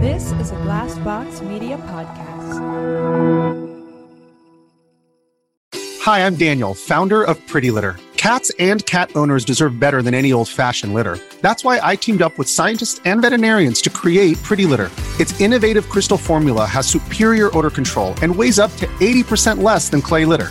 This is a Glassbox Media podcast. Hi, I'm Daniel, founder of Pretty Litter. Cats and cat owners deserve better than any old fashioned litter. That's why I teamed up with scientists and veterinarians to create Pretty Litter. Its innovative crystal formula has superior odor control and weighs up to 80% less than clay litter.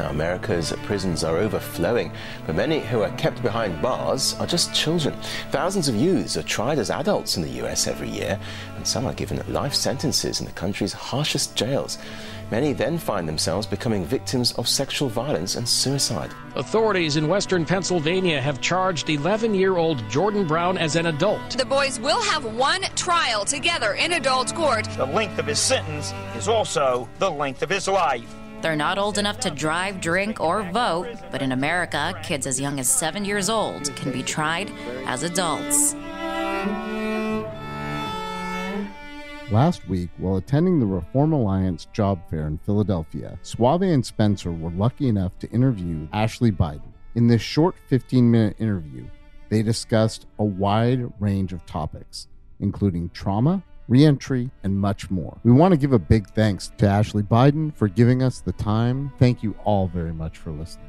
Now, America's prisons are overflowing, but many who are kept behind bars are just children. Thousands of youths are tried as adults in the US every year, and some are given life sentences in the country's harshest jails. Many then find themselves becoming victims of sexual violence and suicide. Authorities in western Pennsylvania have charged 11 year old Jordan Brown as an adult. The boys will have one trial together in adult court. The length of his sentence is also the length of his life. They're not old enough to drive, drink, or vote, but in America, kids as young as seven years old can be tried as adults. Last week, while attending the Reform Alliance job fair in Philadelphia, Suave and Spencer were lucky enough to interview Ashley Biden. In this short 15 minute interview, they discussed a wide range of topics, including trauma, reentry, and much more. We want to give a big thanks to Ashley Biden for giving us the time. Thank you all very much for listening.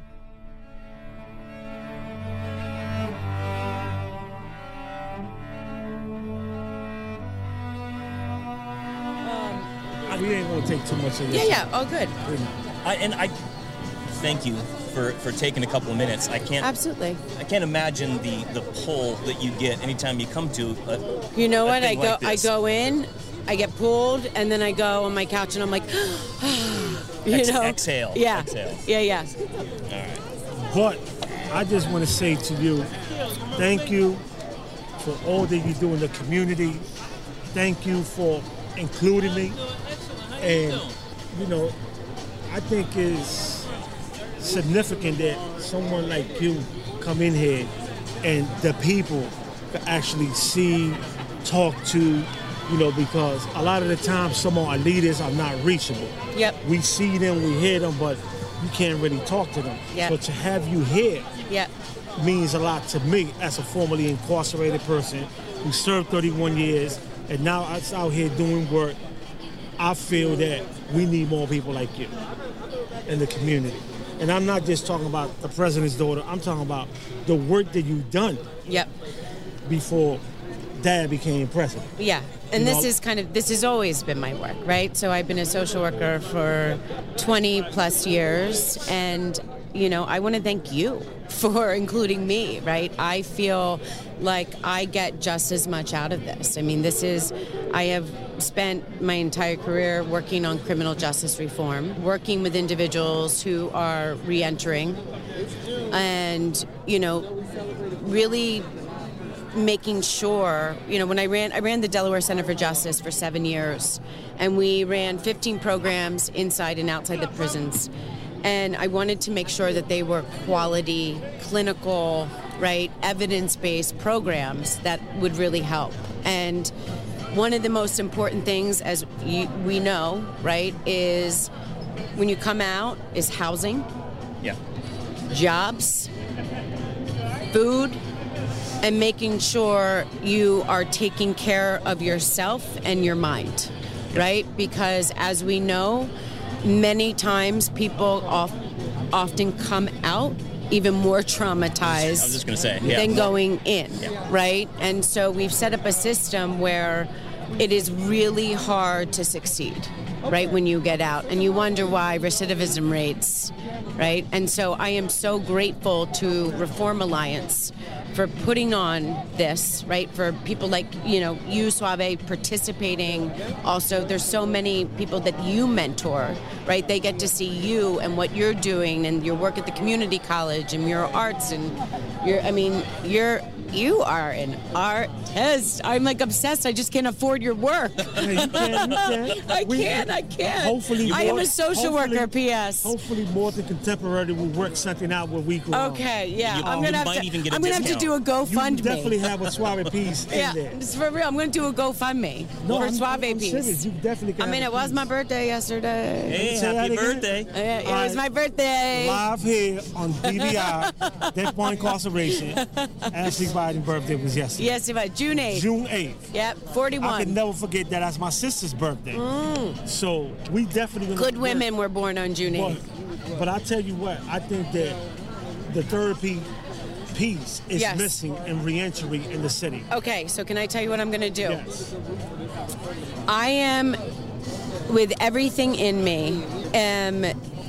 we ain't gonna take too much of Yeah, this. yeah, all good. I, and I thank you for, for taking a couple of minutes. I can't Absolutely. I can't imagine the the pull that you get anytime you come to. A, You know a what? I go like I go in, I get pulled, and then I go on my couch and I'm like, you Ex- know, exhale, Yeah, exhale. yeah, yeah. But I just want to say to you, thank you for all that you do in the community. Thank you for including me. And, you know, I think it's significant that someone like you come in here and the people can actually see, talk to, you know, because a lot of the time some of our leaders are not reachable. Yep. We see them, we hear them, but you can't really talk to them. Yep. So to have you here Yeah. means a lot to me as a formerly incarcerated person who served 31 years and now I'm out here doing work. I feel that we need more people like you in the community. And I'm not just talking about the president's daughter, I'm talking about the work that you've done Yep. before dad became president. Yeah. And You this know- is kind of this has always been my work, right? So I've been a social worker for 20 plus years and you know, I want to thank you for including me, right? I feel like I get just as much out of this. I mean, this is I have spent my entire career working on criminal justice reform, working with individuals who are reentering and, you know, really making sure you know when i ran i ran the delaware center for justice for seven years and we ran 15 programs inside and outside the prisons and i wanted to make sure that they were quality clinical right evidence-based programs that would really help and one of the most important things as you, we know right is when you come out is housing Yeah. jobs, food, and making sure you are taking care of yourself and your mind, right? Because as we know, many times people off, often come out even more traumatized I was just gonna say, yeah. than going in, right? And so we've set up a system where it is really hard to succeed, right, when you get out. And you wonder why recidivism rates, right? And so I am so grateful to Reform Alliance for putting on this, right? For people like, you know, you, Suave, participating. Also, there's so many people that you mentor, right? They get to see you and what you're doing and your work at the community college and your arts and your, I mean, you're You are an artist. I'm like obsessed. I just can't afford your work. Yeah, you can, you can. I We- can't. I can't. Hopefully, I am more- a social hopefully- worker. P.S. Hopefully, more than contemporary will work something out where we go. Okay, yeah. You- I'm you gonna have might to. even get a I'm gonna have to do a discount. You GoFundMe. definitely have a suave piece in yeah, there. it's for real. I'm gonna do a GoFundMe No, for I'm- Suave I'm piece. serious. You definitely can I mean, have it a was my birthday yesterday. Hey, Say happy that again? birthday. Yeah, it All was right. my birthday. Live here on DBI, Death by Incarceration. Ashley Biden's birthday was yesterday. Yes, it was June 8th. June 8th. Yep, 41. I can never forget that. That's my sister's birthday. Mm. So we definitely Good women were born on June 8th. But, but I tell you what, I think that the therapy piece is Yes. missing in reentry in the city. Okay, so can I tell you what I'm going to do? Yes. I am, with everything in me, am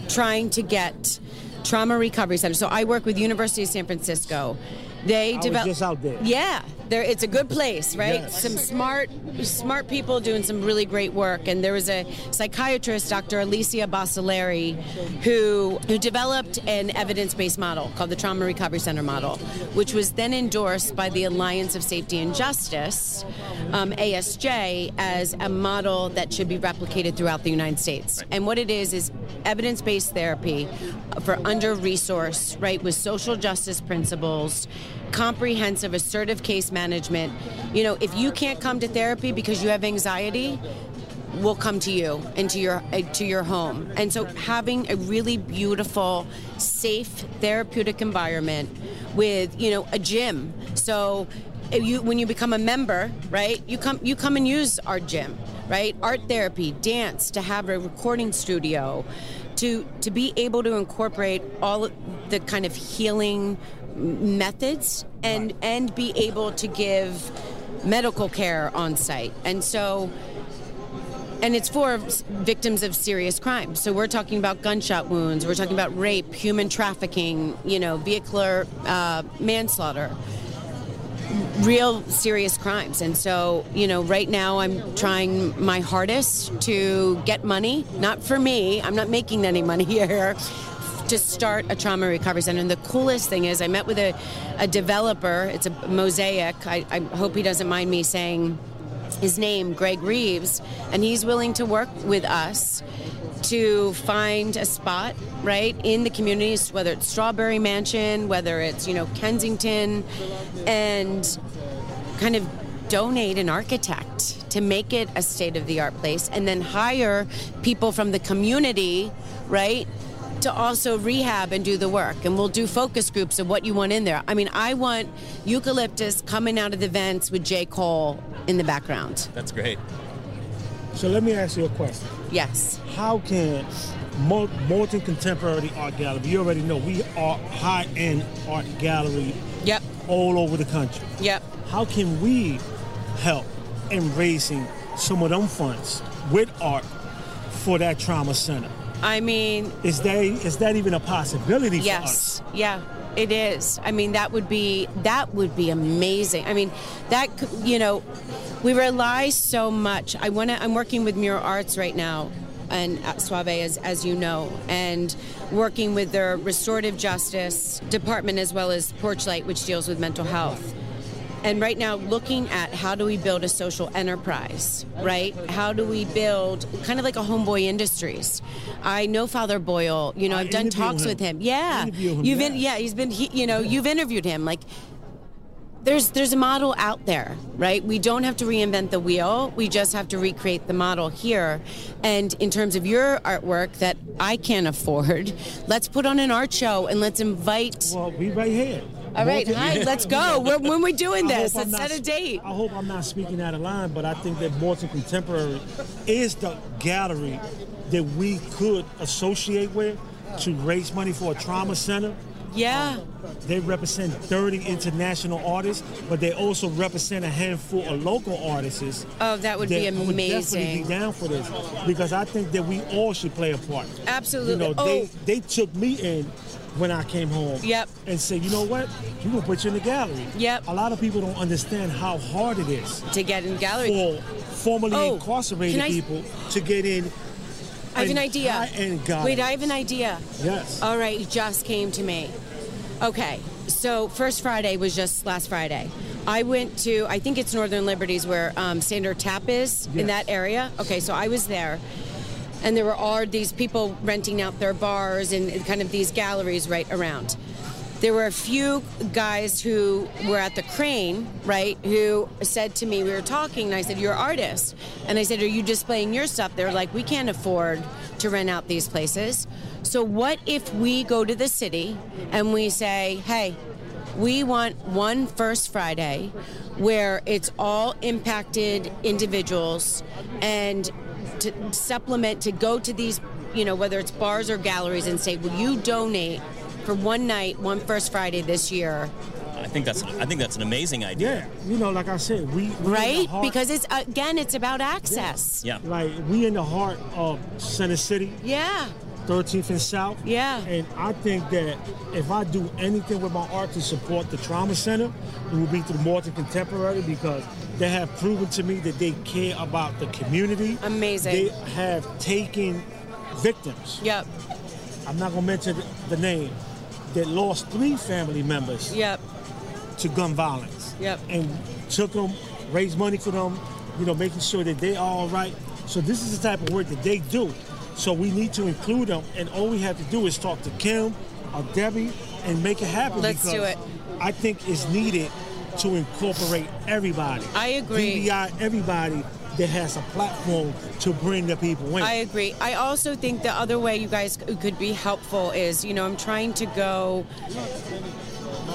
trying to get trauma recovery centers. So I work with University of San Francisco. They I was develop. just out there. Yeah, there. It's a good place, right? Yes. Some smart, smart people doing some really great work. And there was a psychiatrist, Dr. Alicia Boccellari, who who developed an evidence-based model called the Trauma Recovery Center model, which was then endorsed by the Alliance of Safety and Justice, um, ASJ, as a model that should be replicated throughout the United States. And what it is is evidence-based therapy for under-resourced, right, with social justice principles comprehensive assertive case management. You know if you can't come to therapy because you have anxiety we'll come to you and to your uh, to your home. And so having a really beautiful safe therapeutic environment with you know a gym. So you when you become a member right you come you come and use our gym right? Art therapy dance to have a recording studio to to be able to incorporate all the kind of healing methods and and be able to give medical care on site and so and it's for victims of serious crime. So we're talking about gunshot wounds, we're talking about rape, human trafficking, you know, vehicular uh, manslaughter, real serious crimes. And so, you know, right now I'm trying my hardest to get money, not for me, I'm not making any money here. To start a trauma recovery center. And the coolest thing is, I met with a, a developer, it's a mosaic. I, I hope he doesn't mind me saying his name, Greg Reeves, and he's willing to work with us to find a spot right in the communities whether it's strawberry mansion whether it's you know kensington and kind of donate an architect to make it a state of the art place and then hire people from the community right to also rehab and do the work and we'll do focus groups of what you want in there i mean i want eucalyptus coming out of the vents with j cole in the background That's great. So let me ask you a question. yes How can Mo- Morton Contemporary Art Gallery, you already know we are high-end art gallery yep. all over the country. Yep. How can we help in raising some of them funds with art for that trauma center? I mean Is that is that even a possibility for us? Yes. Yeah. It is. I mean, that would be that would be amazing. I mean, that you know, we rely so much. I want to. I'm working with Mural Arts right now, and at Suave, as as you know, and working with their restorative justice department as well as Porchlight, which deals with mental health. And right now, looking at how do we build a social enterprise, right? How do we build kind of like a homeboy industries? I know Father Boyle. You know, I I've done talks him. with him. Yeah, him, you've in, yeah. yeah, he's been. He, you know, you've interviewed him. Like, there's there's a model out there, right? We don't have to reinvent the wheel. We just have to recreate the model here. And in terms of your artwork that I can't afford, let's put on an art show and let's invite. Well, we right here. All right, hi, let's go. When, when we doing this, let's set a date. I hope I'm not speaking out of line, but I think that Morton Contemporary is the gallery that we could associate with to raise money for a trauma center. Yeah. Um, they represent 30 international artists, but they also represent a handful of local artists. Oh, that would be that would definitely amazing. be down for this because I think that we all should play a part. Absolutely. You know, oh, they they took me in when I came home. Yep. And said, you know what? We gonna put you in the gallery. Yep. A lot of people don't understand how hard it is to get in gallery for formerly Oh, incarcerated I- people to get in. I have an idea. Wait, I have an idea. Yes. All right, it just came to me. Okay, so First Friday was just last Friday. I went to, I think it's Northern Liberties where um, Sander Tap is in that area. Okay, so I was there. And there were all these people renting out their bars and, kind of these galleries right around. There were a few guys who were at the crane, right, who said to me, we were talking, and I said, You're an artist. And I said, Are you displaying your stuff? They're like, We can't afford to rent out these places. So, what if we go to the city and we say, Hey, we want one First Friday where it's all impacted individuals and to supplement to go to these, you know, whether it's bars or galleries and say, will you donate for one night, one First Friday this year? I think that's an, I think that's an amazing idea. Yeah, you know, like I said, we, we Right? heart- Because it's, again, it's about access. Yeah. Like we in the heart of Center City. Yeah. 13th and South. Yeah. And I think that if I do anything with my art to support the trauma center, it will be through Morton Contemporary because they have proven to me that they care about the community. Amazing. They have taken victims. Yep. I'm not gonna mention the name that lost three family members. Yep. To gun violence. Yep. And took them, raised money for them, you know, making sure that they are all right. So this is the type of work that they do. So we need to include them, and all we have to do is talk to Kim or Debbie and make it happen. Let's do it. I think it's needed to incorporate everybody. I agree. DBI, everybody that has a platform to bring the people in. I agree. I also think the other way you guys could be helpful is, you know, I'm trying to go.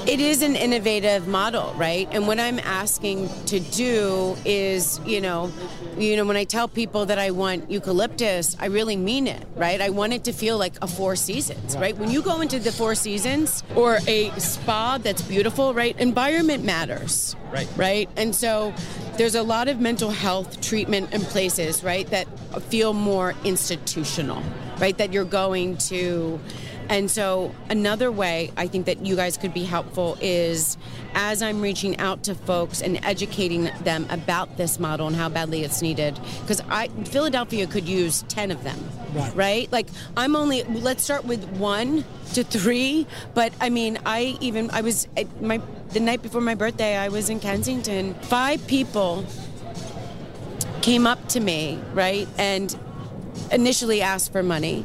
It is an innovative model, right? And what I'm asking to do is, you know, you know, when I tell people that I want eucalyptus, I really mean it, right? I want it to feel like a Four Seasons, right? When you go into the Four Seasons or a spa that's beautiful, right? Environment matters Right. right? And so there's a lot of mental health treatment in places, right, that feel more institutional, right, that you're going to. And so another way I think that you guys could be helpful is as I'm reaching out to folks and educating them about this model and how badly it's needed because I Philadelphia could use 10 of them. Right. right? Like I'm only let's start with 1 to 3, but I mean, I even I was eh, my the night before my birthday, I was in Kensington. Five people came up to me, right? And initially asked for money.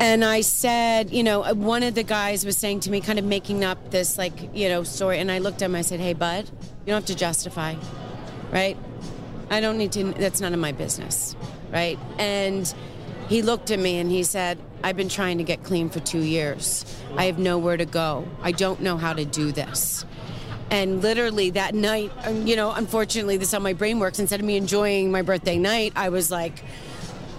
And I said, you know, one of the guys was saying to me, kind of making up this, like, you know, story. And I looked at him, I said, hey, bud, you don't have to justify, right? I don't need to, that's none of my business, right? And he looked at me and he said, I've been trying to get clean for two years. I have nowhere to go. I don't know how to do this. And literally that night, um, you know, unfortunately, this is how my brain works. Instead of me enjoying my birthday night, I was like,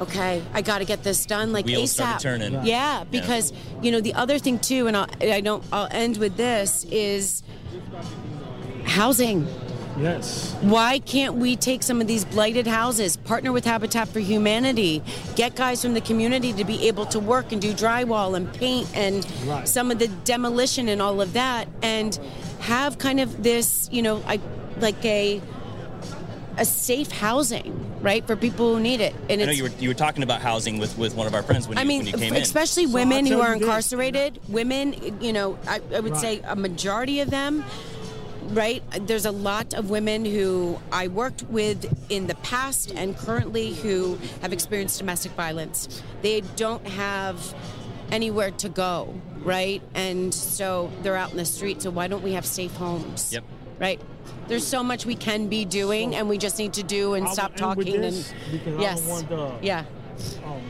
okay, I got to get this done like Wheels ASAP. started turning. Yeah, Yeah. because you know the other thing too, and I'll, I don't. I'll end with this is housing. Yes. Why can't we take some of these blighted houses, partner with Habitat for Humanity, get guys from the community to be able to work and do drywall and paint and Right. some of the demolition and all of that, and have kind of this, you know, I, like a a safe housing, right, for people who need it. And I know you were you were talking about housing with, with one of our friends when you, I mean, when you came in. especially So women I'll who are you this. incarcerated. Women, you know, I, I would Right. say a majority of them. Right, there's a lot of women who I worked with in the past and currently who have experienced domestic violence. They don't have anywhere to go, right? And so they're out in the street. So why don't we have safe homes? Yep. Right. There's so much we can be doing, and we just need to do and I stop talking. this and yes, the- yeah, um,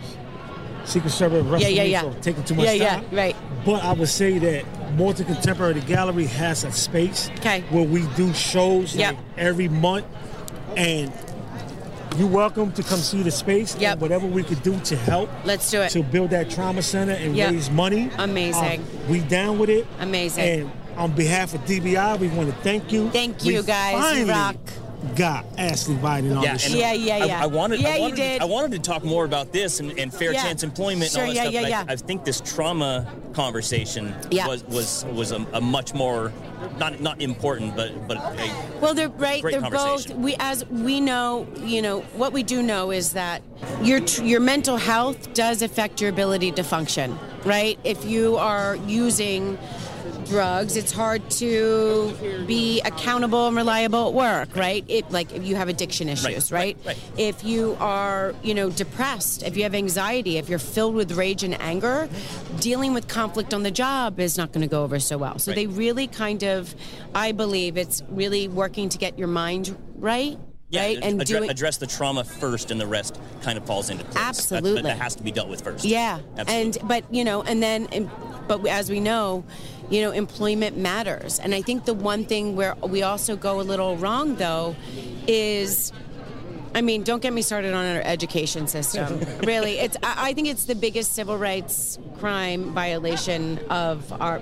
Secret Service yeah, yeah, yeah. for taking too much yeah, time. yeah, right. But I would say that Morton Contemporary Gallery has a space Okay. where we do shows Yep. like every month, and you're welcome to come see the space. Yep. And whatever we could do to help Let's do it. to build that trauma center and Yep. raise money. Amazing. um, we down with it. Amazing. And on behalf of DBI, we want to thank you. Thank We you, guys. You finally rock. Got Ashley Biden on yeah, the show. and Yeah, yeah, I- yeah. I, wanted, Yeah, I you did. I wanted to talk more about this and, and fair Yeah. chance employment Sure, and all that yeah, stuff. yeah, but yeah. I, I think this trauma conversation Yeah. was was was a, a much more not not important, but but a, Well, they're right. Great they're both. We, as we know, you know, what we do know is that your your mental health does affect your ability to function. Right. If you are using drugs. It's hard to be accountable and reliable at work, right? It, like if you have addiction issues, right, right, right. If you are, you know, depressed, if you have anxiety, if you're filled with rage and anger, dealing with conflict on the job is not going to go over so well. So Right. they really kind of, I believe, it's really working to get your mind right. Yeah, right, and addre- doing address the trauma first, and the rest kind of falls into place. That- Absolutely. that, has to be dealt with first. Yeah, Absolutely. and but you know, and then, but as we know, you know, employment matters, and I think the one thing where we also go a little wrong though is. I mean, don't get me started on our education system. really, it's. I I think it's the biggest civil rights crime violation of our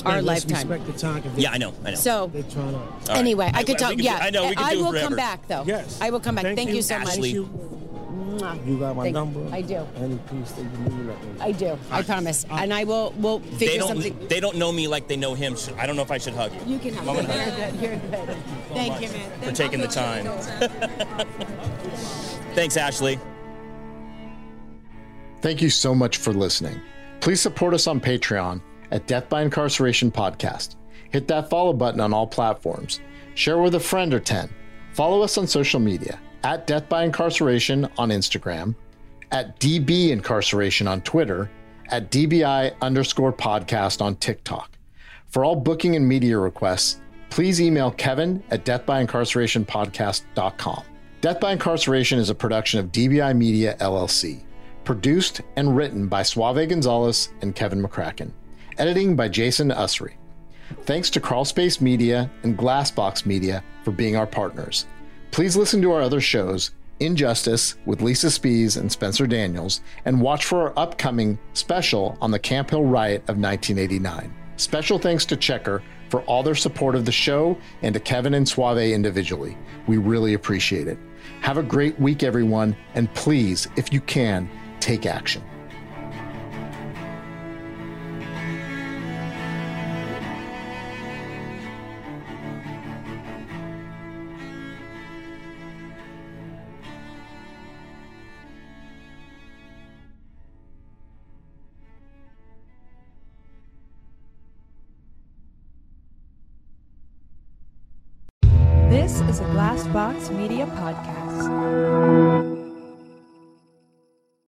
uh, our lifetime. Respect the time. 'cause Yeah, I know, I know. So They trying to. Anyway, I, I- could I- talk. yeah, I know, we could I do it will come back though. Yes. I will come back. Thank Thank, you. you so much. Ashley. Mwah. You got my Thank- number. I do. Any piece that you need, let me. I do. I promise. And I will. We'll They figure don't. something. They don't know me like they know him. so I don't know if I should hug you. You can have I'm it. gonna You're hug good. You're good. Thank you, man. for Thank taking the time. Thanks, Ashley. Thank you so much for listening. Please support us on Patreon at Death by Incarceration Podcast. Hit that follow button on all platforms. Share with a friend or 10. Follow us on social media at Death by Incarceration on Instagram, at DB Incarceration on Twitter, at DBI underscore podcast on TikTok. For all booking and media requests, please email Kevin at deathbyincarcerationpodcast.com. Death by Incarceration is a production of DBI Media LLC, produced and written by Suave Gonzalez and Kevin McCracken, editing by Jason Usry. Thanks to Crawlspace Media and Glassbox Media for being our partners. Please listen to our other shows, Injustice with Lisa Spees and Spencer Daniels, and watch for our upcoming special on the Camp Hill riot of 1989. Special thanks to Checkr for all their support of the show and to Kevin and Suave individually. We really appreciate it. Have a great week, everyone, and please, if you can, take action.